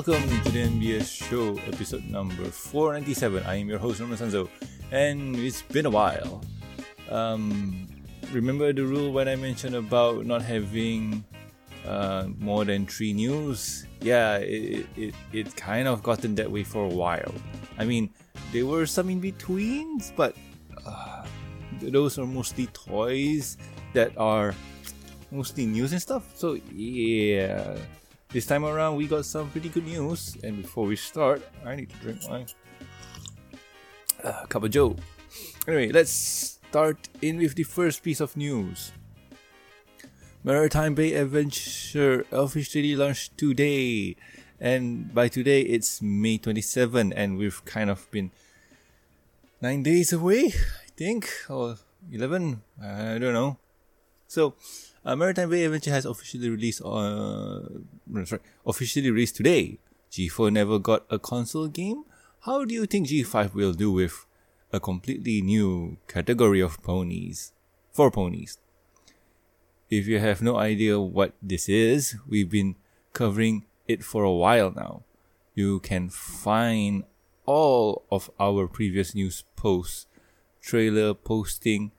Welcome to the MBS Show, episode number 497. I am your host, Norman Sanzo, and it's been a while. Um, remember the rule when I mentioned about not having uh, more than three news? Yeah, it, it, it kind of gotten that way for a while. I mean, there were some in betweens, but uh, those are mostly toys that are mostly news and stuff. So, yeah. This time around, we got some pretty good news. And before we start, I need to drink my uh, cup of Joe. Anyway, let's start in with the first piece of news. Maretime Bay Adventure officially launched today. And by today, it's May 27, and we've kind of been nine days away, I think, or 11, I don't know. So, uh, Maretime Bay Adventure has officially released uh, sorry, officially released today. G4 never got a console game. How do you think G5 will do with a completely new category of ponies? For ponies. If you have no idea what this is, we've been covering it for a while now. You can find all of our previous news posts, trailer posting,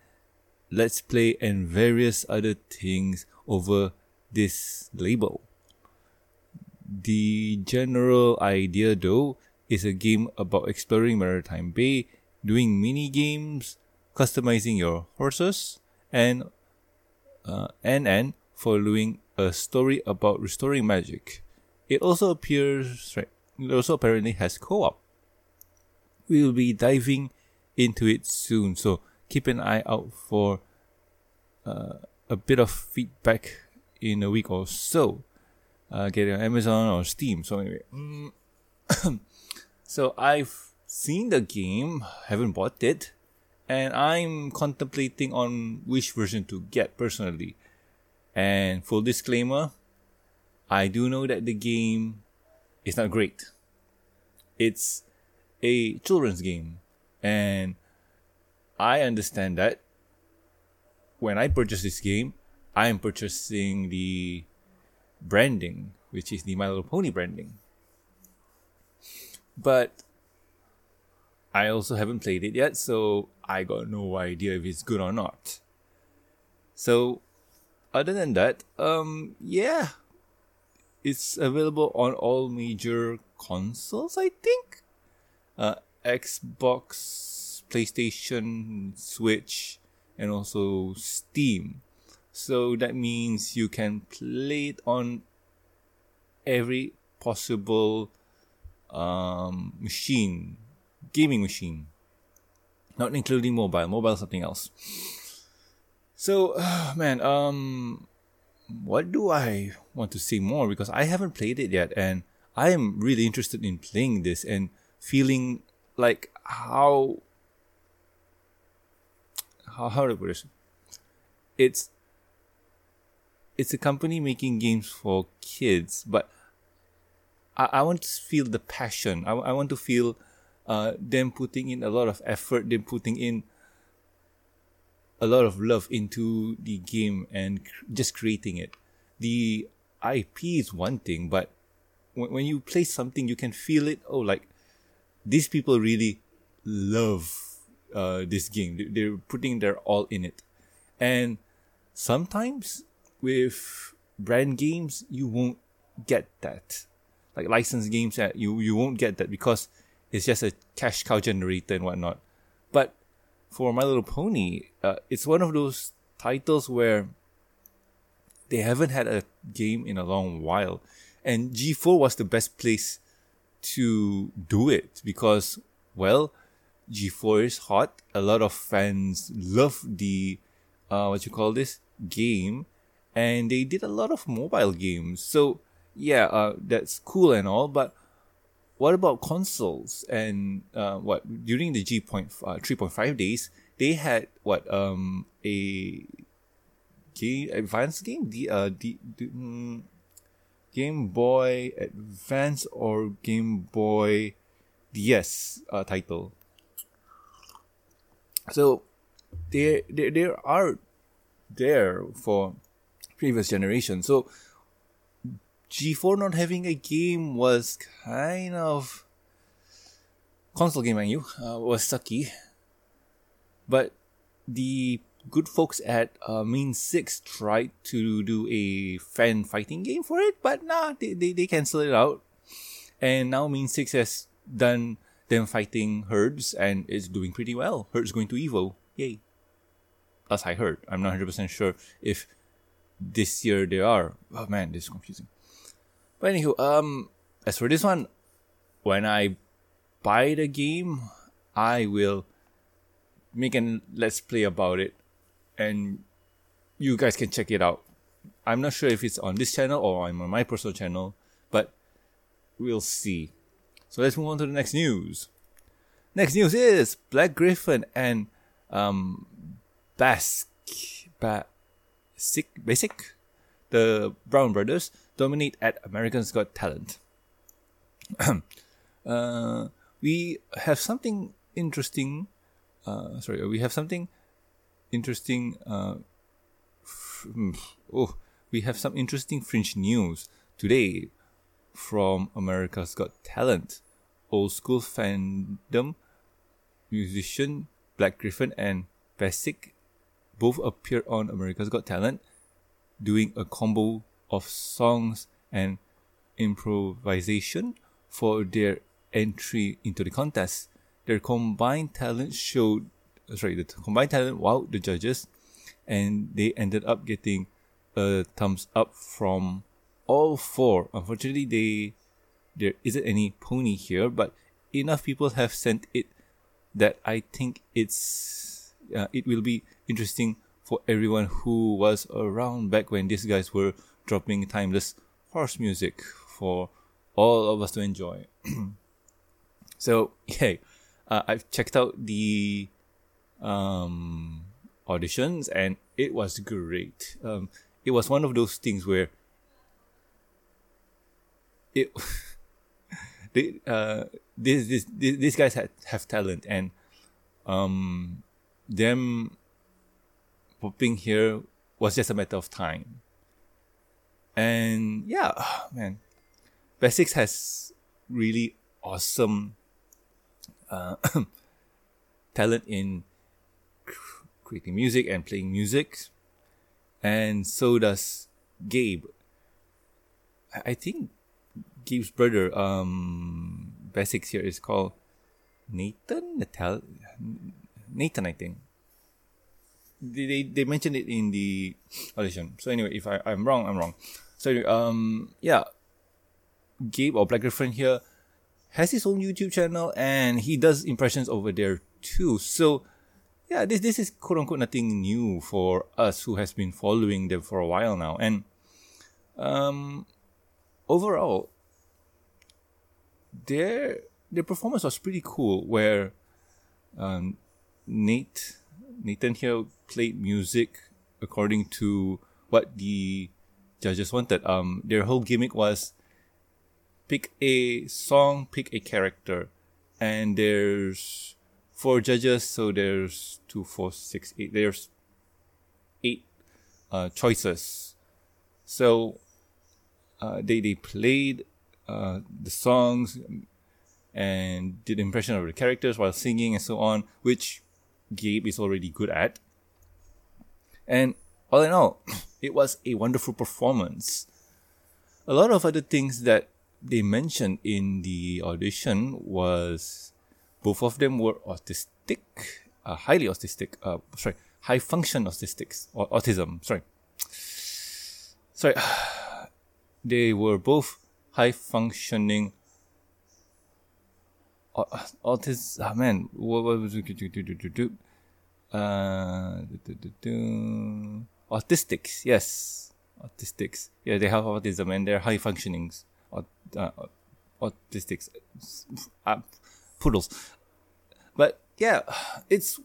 let's play and various other things over this label. The general idea though is a game about exploring Maretime Bay, doing mini games, customizing your horses, and uh, and and following a story about restoring magic. It also appears right. It also apparently has co-op. We will be diving into it soon, so keep an eye out for uh, a bit of feedback in a week or so. Uh, get it on Amazon or Steam. So anyway, mm, so I've seen the game, haven't bought it, and I'm contemplating on which version to get personally. And full disclaimer, I do know that the game is not great. It's a children's game, and I understand that when I purchase this game, I am purchasing the branding, which is the My Little Pony branding. But I also haven't played it yet, so I got no idea if it's good or not. So, other than that, um, yeah, it's available on all major consoles, I think. Uh, Xbox, PlayStation, Switch, and also Steam. So that means you can play it on every possible um, machine, gaming machine, not including mobile. Mobile something else. So, uh, man, um, what do I want to say more? Because I haven't played it yet, and I am really interested in playing this and feeling like how how how to put this? It's it's a company making games for kids, but I, I want to feel the passion. I, I want to feel uh, them putting in a lot of effort, them putting in a lot of love into the game and cr- just creating it. The IP is one thing, but when, when you play something, you can feel it. Oh, like these people really love uh, this game. They're putting their all in it, and sometimes with brand games you won't get that. Like licensed games, that you you won't get that because it's just a cash cow generator and whatnot. But for My Little Pony, uh, it's one of those titles where they haven't had a game in a long while, and G4 was the best place to do it because well G4 is hot. A lot of fans love the uh, what you call this game, and they did a lot of mobile games. So yeah, uh, that's cool and all, but what about consoles? And uh, what during the G point uh, three point five days, they had what um a game advanced game the uh the, the mm, Game Boy Advance or Game Boy DS uh, title so they they, they are there for previous generations. So G4 not having a game was kind of console game, I you uh, was sucky. But the good folks at uh, Mane 6 tried to do a fan fighting game for it, but nah, they, they, they canceled it out. And now Mane 6 has done them fighting Herds and it's doing pretty well. Herds going to Evo. Yay. As I heard. I'm not 100% sure if this year they are. Oh man, this is confusing. But anywho, um, as for this one, when I buy the game, I will make an let's play about it, and you guys can check it out. I'm not sure if it's on this channel or on my personal channel, but we'll see. So let's move on to the next news. Next news is Black Gryph0n and um, Bask, ba- Sick, Baasik, the Brown Brothers dominate at Americans Got Talent. uh, we have something interesting. Uh, sorry, we have something interesting. Uh, f- hmm, oh, we have some interesting fringe news today from America's Got Talent. Old school fandom musician Black Gryph0n and Baasik both appear on America's Got Talent, doing a combo of songs and improvisation for their entry into the contest. Their combined talent showed, uh, sorry, the combined talent wowed the judges, and they ended up getting a thumbs up from all four. Unfortunately, they there isn't any pony here, but enough people have sent it that I think it's uh, it will be interesting for everyone who was around back when these guys were dropping timeless horse music for all of us to enjoy. so, yeah, uh, I've checked out the um, auditions and it was great. Um, it was one of those things where it they, uh, this, this, this, these guys had, have talent and um, them popping here was just a matter of time. And yeah, man, Basics has really awesome uh, talent in creating music and playing music, and so does Gabe. I think Gabe's brother, um, Basics here is called Nathan Natal Nathan, I think. They, they, they mentioned it in the audition. So anyway, if I, I'm wrong, I'm wrong. So um yeah. Gabe or Black Gryph0n here has his own YouTube channel and he does impressions over there too. So yeah, this this is quote unquote nothing new for us who has been following them for a while now. And um overall their their performance was pretty cool where um, Nate Nathan here played music according to what the judges wanted. Um, their whole gimmick was pick a song, pick a character, and there's four judges, so there's two, four, six, eight. There's eight uh, choices. So uh, they they played uh, the songs and did impression of the characters while singing and so on, which Gabe is already good at. And all in all, it was a wonderful performance. A lot of other things that they mentioned in the audition was both of them were autistic, uh, highly autistic, uh, sorry, high function autistics, or autism, sorry. Sorry. They were both high functioning autism. Oh, man, what, was it? Uh, autistics, yes, autistics. Yeah, they have autism and they're high functionings. Uh, autistics, uh, poodles. But yeah, it's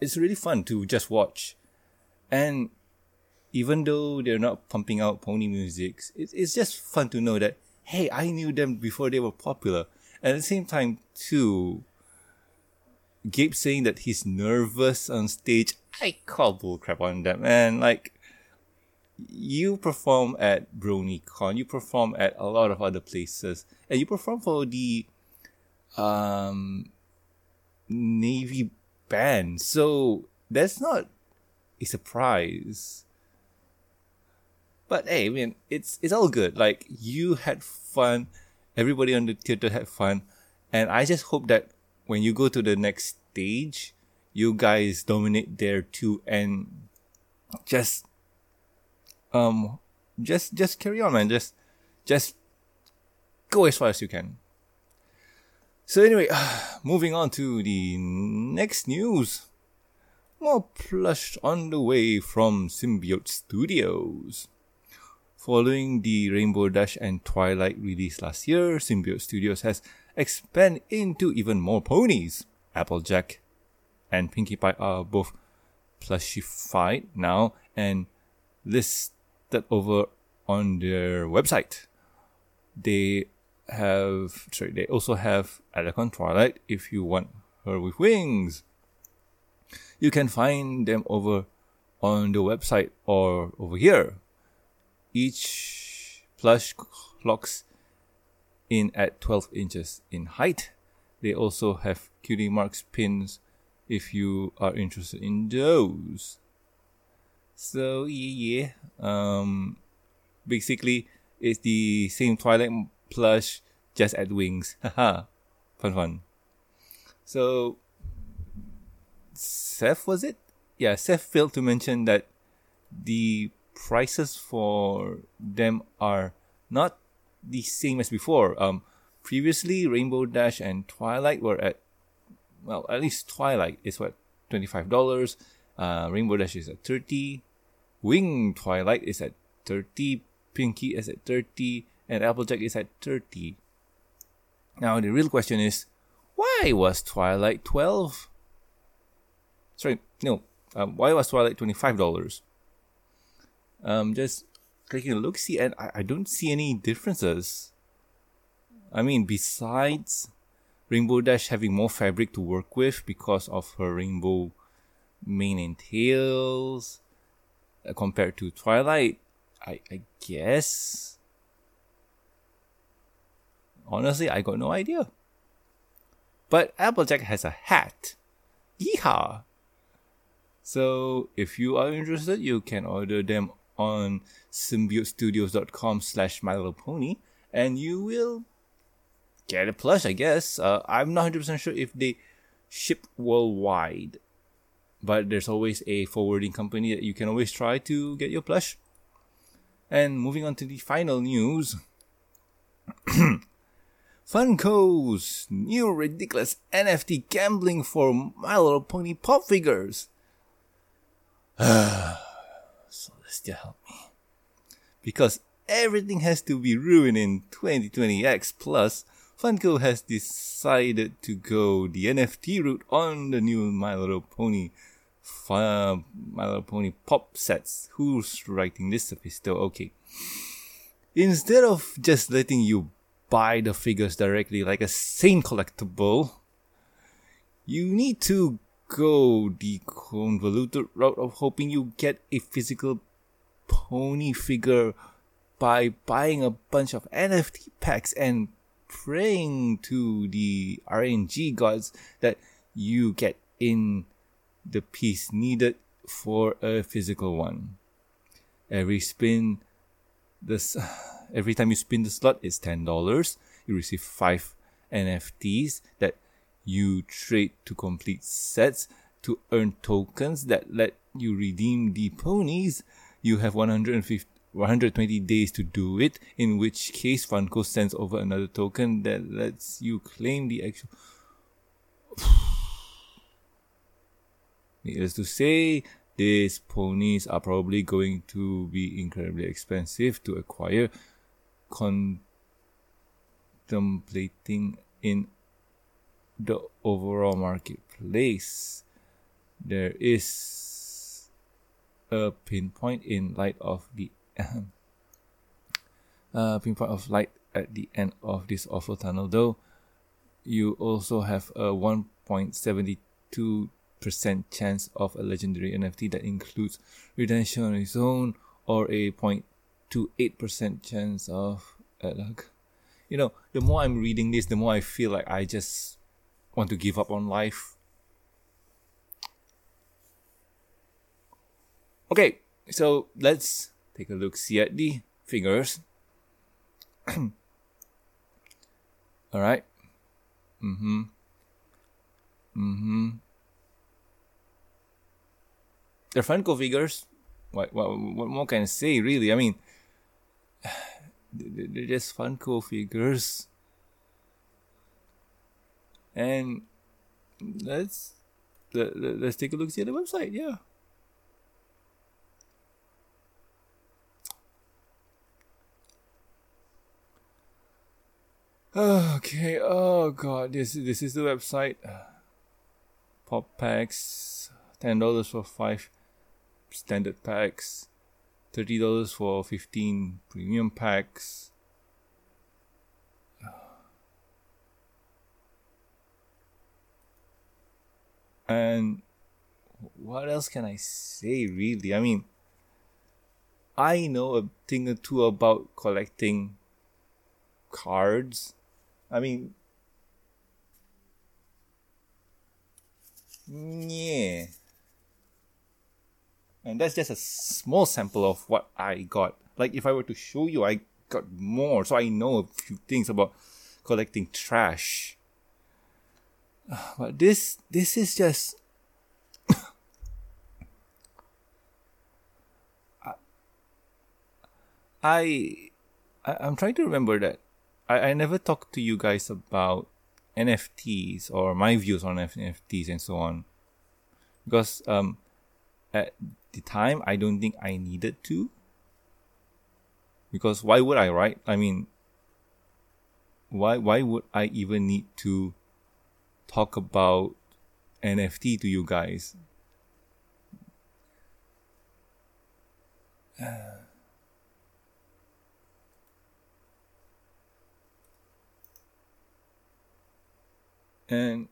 it's really fun to just watch, and even though they're not pumping out pony music, it's it's just fun to know that hey, I knew them before they were popular. And at the same time, too, Gabe saying that he's nervous on stage, I call bullcrap on that, man. Like, you perform at BronyCon, you perform at a lot of other places, and you perform for the um, Navy band. So that's not a surprise. But hey, I mean, it's it's all good. Like you had fun, everybody on the theater had fun, and I just hope that when you go to the next stage, you guys dominate there too, and just um just just carry on man. Just just go as far as you can. So anyway moving on to the next news. More plush on the way from symbiote studios following the rainbow dash and twilight release last year symbiote studios has expanded into even more ponies applejack and pinkie pie are both plushified now and listed over on their website. They have sorry, they also have Alicorn Twilight if you want her with wings. You can find them over on the website or over here. Each plush clocks in at 12 inches in height. They also have cutie marks pins if you are interested in those. So yeah, yeah. Um, basically it's the same Twilight plush, just add wings. Haha, fun fun. So Seth was it? Yeah, Seth failed to mention that the prices for them are not the same as before. Um, previously Rainbow Dash and Twilight were at well, at least Twilight is what twenty five dollars. Uh, Rainbow Dash is at thirty. Wing Twilight is at 30, Pinkie is at 30, and Applejack is at 30. Now, the real question is why was Twilight 12? Sorry, no, um, why was Twilight $25? Um, just taking a look, see, and I, I don't see any differences. I mean, besides Rainbow Dash having more fabric to work with because of her rainbow mane and tails, uh, compared to Twilight, I, I guess. Honestly, I got no idea. But Applejack has a hat. Yeehaw! So if you are interested, you can order them on symbiotestudios.com slash My Little Pony and you will get a plush, I guess. Uh, I'm not 100% sure if they ship worldwide but there's always a forwarding company that you can always try to get your plush. And moving on to the final news. Funko's new ridiculous NFT gambling for My Little Pony pop figures. still help me. Because everything has to be ruined in 2020X plus, Funko has decided to go the NFT route on the new My Little Pony uh, My Little Pony pop sets. Who's writing this Mephisto? Okay. Instead of just letting you buy the figures directly like a sane collectible, you need to go the convoluted route of hoping you get a physical pony figure by buying a bunch of NFT packs and praying to the RNG gods that you get in the piece needed for a physical one. Every spin, this every time you spin the slot is ten dollars. You receive five NFTs that you trade to complete sets to earn tokens that let you redeem the ponies. You have 150, 120 days to do it, in which case Funko sends over another token that lets you claim the actual. Needless to say, these ponies are probably going to be incredibly expensive to acquire. Contemplating in the overall marketplace, there is a pinpoint in light of the uh, pinpoint of light at the end of this awful tunnel. Though you also have a 1.72 percent chance of a legendary NFT that includes redemption on its own or a 0.28% chance of bad luck. You know, the more I'm reading this, the more I feel like I just want to give up on life. Okay, so let's take a look see at the figures. All right. Mm-hmm. Mm-hmm. They're Funko figures. What, what, what more can I say, really? I mean, they're just Funko figures. And let's let, let's take a look see at the website. Yeah. Okay. Oh god, this this is the website. Pop packs, ten dollars for five standard packs, thirty dollars for fifteen premium packs. And what else can I say really? I mean, I know a thing or two about collecting cards I mean, yeah. And that's just a small sample of what I got. Like, if I were to show you, I got more. So I know a few things about collecting trash. But this, this is just. I, I, I'm trying to remember that I, I never talked to you guys about NFTs or my views on NFTs and so on. Because um, at the time, I don't think I needed to. Because why would I, right? I mean, why why would I even need to talk about NFT to you guys? And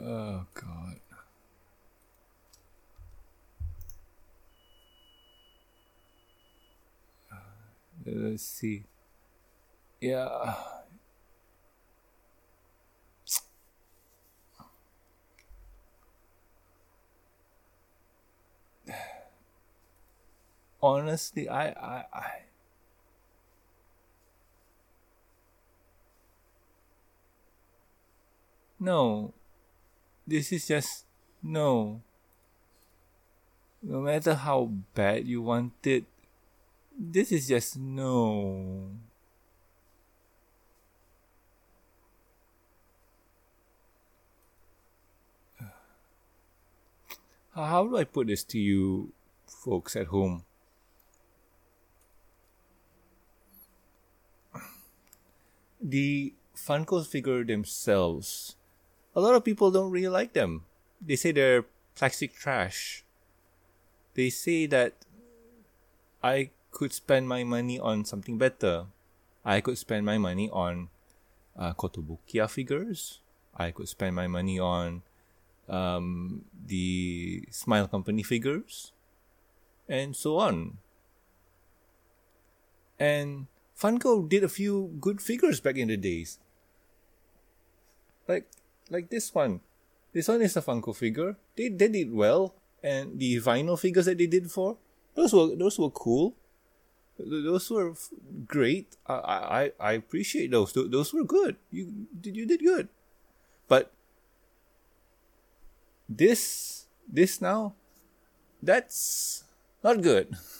oh god. Uh, let's see. Yeah. Honestly, I, I, I No. This is just no. No matter how bad you want it, this is just no. How do I put this to you folks at home? The Funkos figure themselves a lot of people don't really like them. They say they're plastic trash. They say that I could spend my money on something better. I could spend my money on uh, Kotobukiya figures. I could spend my money on um, the Smile Company figures, and so on. And Funko did a few good figures back in the days. Like like this one. This one is a Funko figure. They, they did well, and the vinyl figures that they did for those were those were cool. Those were great. I I I appreciate those. Those were good. You did you did good, but this this now, that's not good.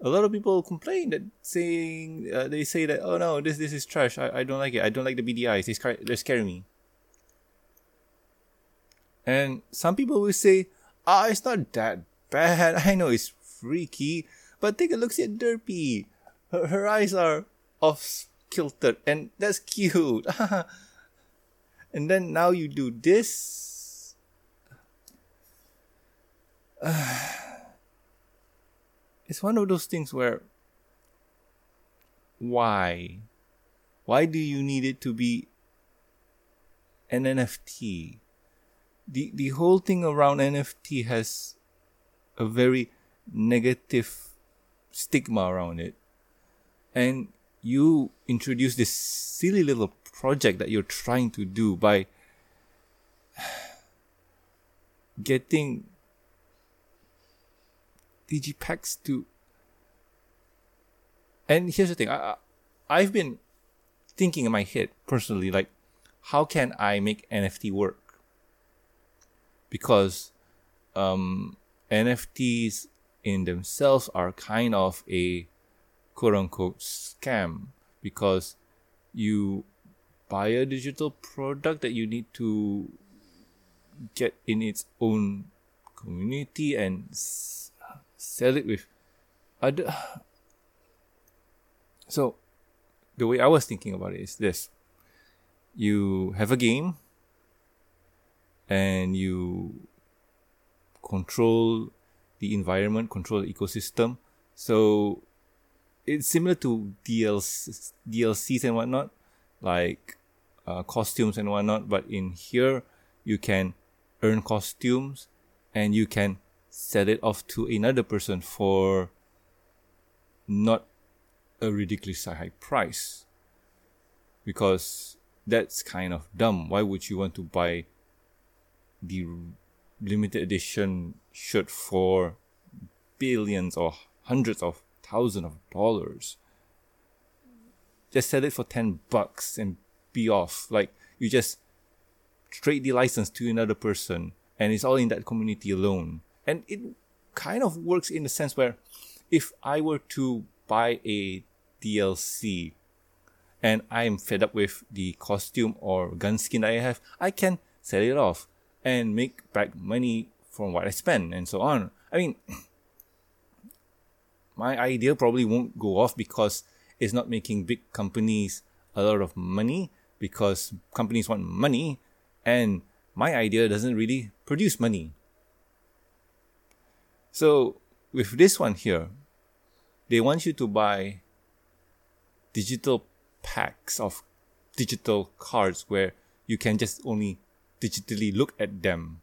a lot of people complain that saying uh, they say that oh no this this is trash. I, I don't like it. I don't like the BDIs they scare, they're scaring me. And some people will say ah oh, it's not that bad. I know it's freaky but take a look at Derpy. Her, her eyes are off kilted and that's cute. And then now you do this. Uh, it's one of those things where why why do you need it to be an nft the the whole thing around NFT has a very negative stigma around it. And you introduce this silly little project that you're trying to do by getting digipacks to and here's the thing I, i've been thinking in my head personally like how can i make nft work? Because um, nfts in themselves are kind of a quote unquote scam because you buy a digital product that you need to get in its own community and sell it with other. So, the way I was thinking about it is this you have a game and you control the environment, control the ecosystem. So, it's similar to DLC, DLCs and whatnot, like uh, costumes and whatnot. But in here, you can earn costumes and you can sell it off to another person for not a ridiculously high price because that's kind of dumb. Why would you want to buy the limited edition shirt for billions or hundreds of thousands of dollars? Just sell it for 10 bucks and be off. Like, you just trade the license to another person and it's all in that community alone. And it kind of works in the sense where if I were to buy a DLC and I'm fed up with the costume or gun skin that I have, I can sell it off and make back money from what I spend and so on. I mean, my idea probably won't go off because it's not making big companies a lot of money because companies want money and my idea doesn't really produce money. So with this one here, they want you to buy digital packs of digital cards where you can just only digitally look at them.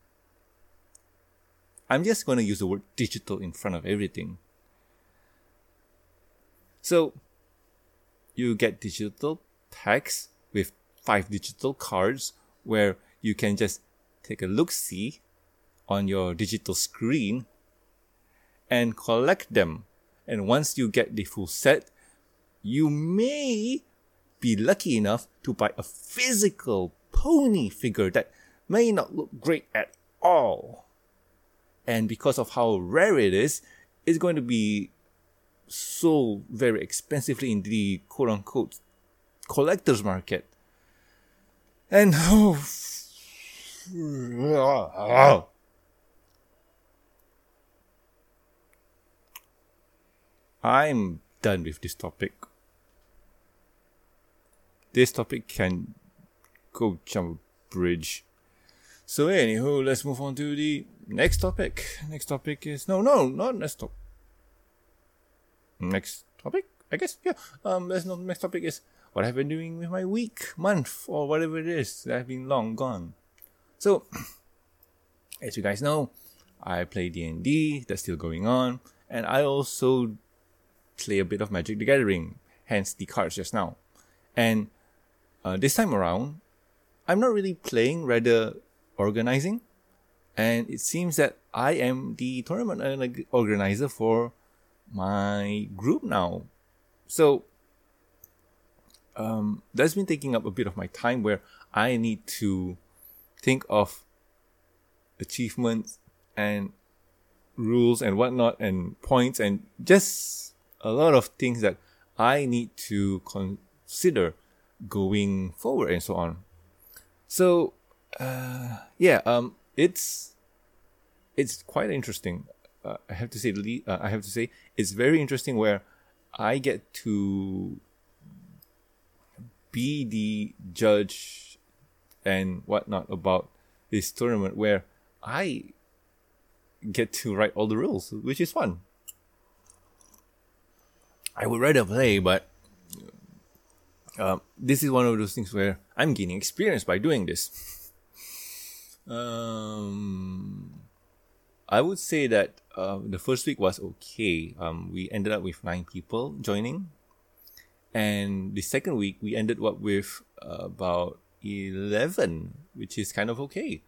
I'm just going to use the word digital in front of everything. So you get digital packs with five digital cards where you can just take a look see on your digital screen and collect them. And once you get the full set, you may be lucky enough to buy a physical pony figure that may not look great at all. And because of how rare it is, it's going to be sold very expensively in the quote unquote collector's market. And oh, I'm done with this topic. This topic can go jump bridge. So anywho, let's move on to the next topic. Next topic is no, no, not next topic. Next topic, I guess. Yeah. Um, let's not. Next topic is what I've been doing with my week, month, or whatever it is that have been long gone. So, as you guys know, I play D and D. That's still going on, and I also play a bit of Magic the Gathering. Hence the cards just now. And uh, this time around, I'm not really playing, rather organizing. And it seems that I am the tournament organizer for my group now. So um, that's been taking up a bit of my time where I need to think of achievements and rules and whatnot and points and just a lot of things that I need to consider going forward and so on. So, uh, yeah, um, it's it's quite interesting. Uh, I have to say, uh, I have to say, it's very interesting where I get to be the judge and whatnot about this tournament where I get to write all the rules, which is fun. I would rather play, but uh, this is one of those things where I'm gaining experience by doing this. Um, I would say that uh, the first week was okay. Um, we ended up with nine people joining, and the second week we ended up with about eleven, which is kind of okay.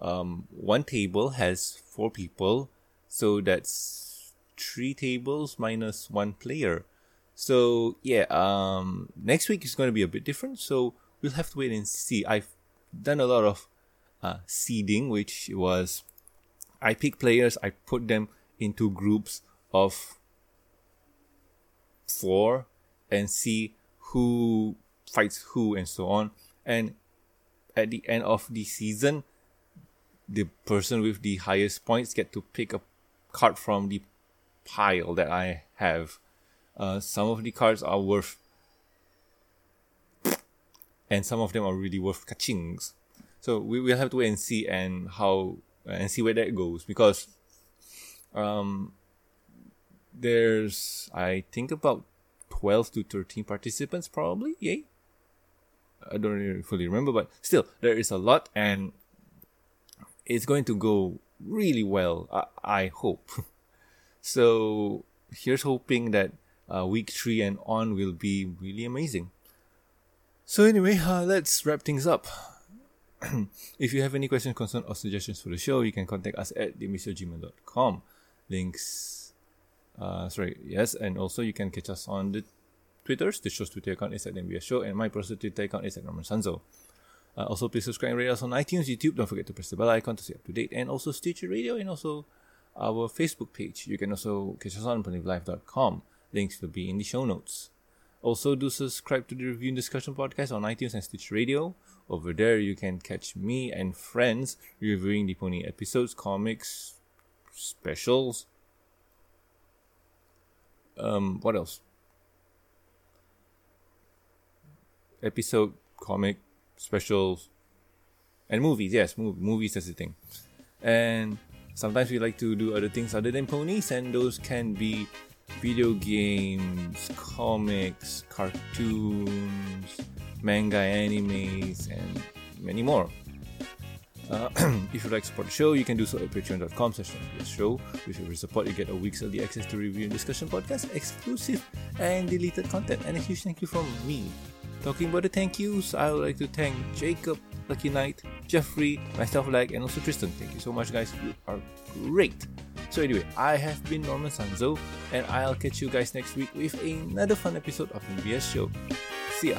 Um, one table has four people, so that's three tables minus one player. So yeah, um, next week is going to be a bit different. So we'll have to wait and see. I've done a lot of uh, seeding, which was I pick players, I put them into groups of four and see who fights who and so on. And at the end of the season, the person with the highest points get to pick a card from the pile that I have. Uh, some of the cards are worth, and some of them are really worth kachings. So we will have to wait and see and how and see where that goes because um there's I think about twelve to thirteen participants probably. Yay. I don't really fully remember, but still there is a lot and it's going to go really well. I, I hope. so here's hoping that uh, week three and on will be really amazing. So anyway, uh, let's wrap things up. if you have any questions, concerns, or suggestions for the show, you can contact us at themisogmail.com. Links, uh, sorry, yes, and also you can catch us on the Twitters. The show's Twitter account is at MBS Show, and my personal Twitter account is at Norman Sanzo. Uh, also, please subscribe and rate us on iTunes, YouTube. Don't forget to press the bell icon to stay up to date, and also Stitcher Radio, and also our Facebook page. You can also catch us on PonyLife.com. Links will be in the show notes. Also, do subscribe to the Review and Discussion podcast on iTunes and Stitch Radio. Over there, you can catch me and friends reviewing the Pony episodes, comics, specials. Um, what else? Episode, comic, specials, and movies. Yes, mov- movies is the thing. And sometimes we like to do other things other than ponies, and those can be video games, comics, cartoons, manga, animes, and many more. Uh, if you'd like to support the show, you can do so at patreon.com slash show. With your support, you get a week's early access to review and discussion podcast, exclusive and deleted content, and a huge thank you from me. Talking about the thank yous, I would like to thank Jacob, Lucky Knight, Jeffrey, myself, like, and also Tristan. Thank you so much, guys. You are great. So anyway, I have been Norman Sanzo, and I'll catch you guys next week with another fun episode of MBS Show. See ya.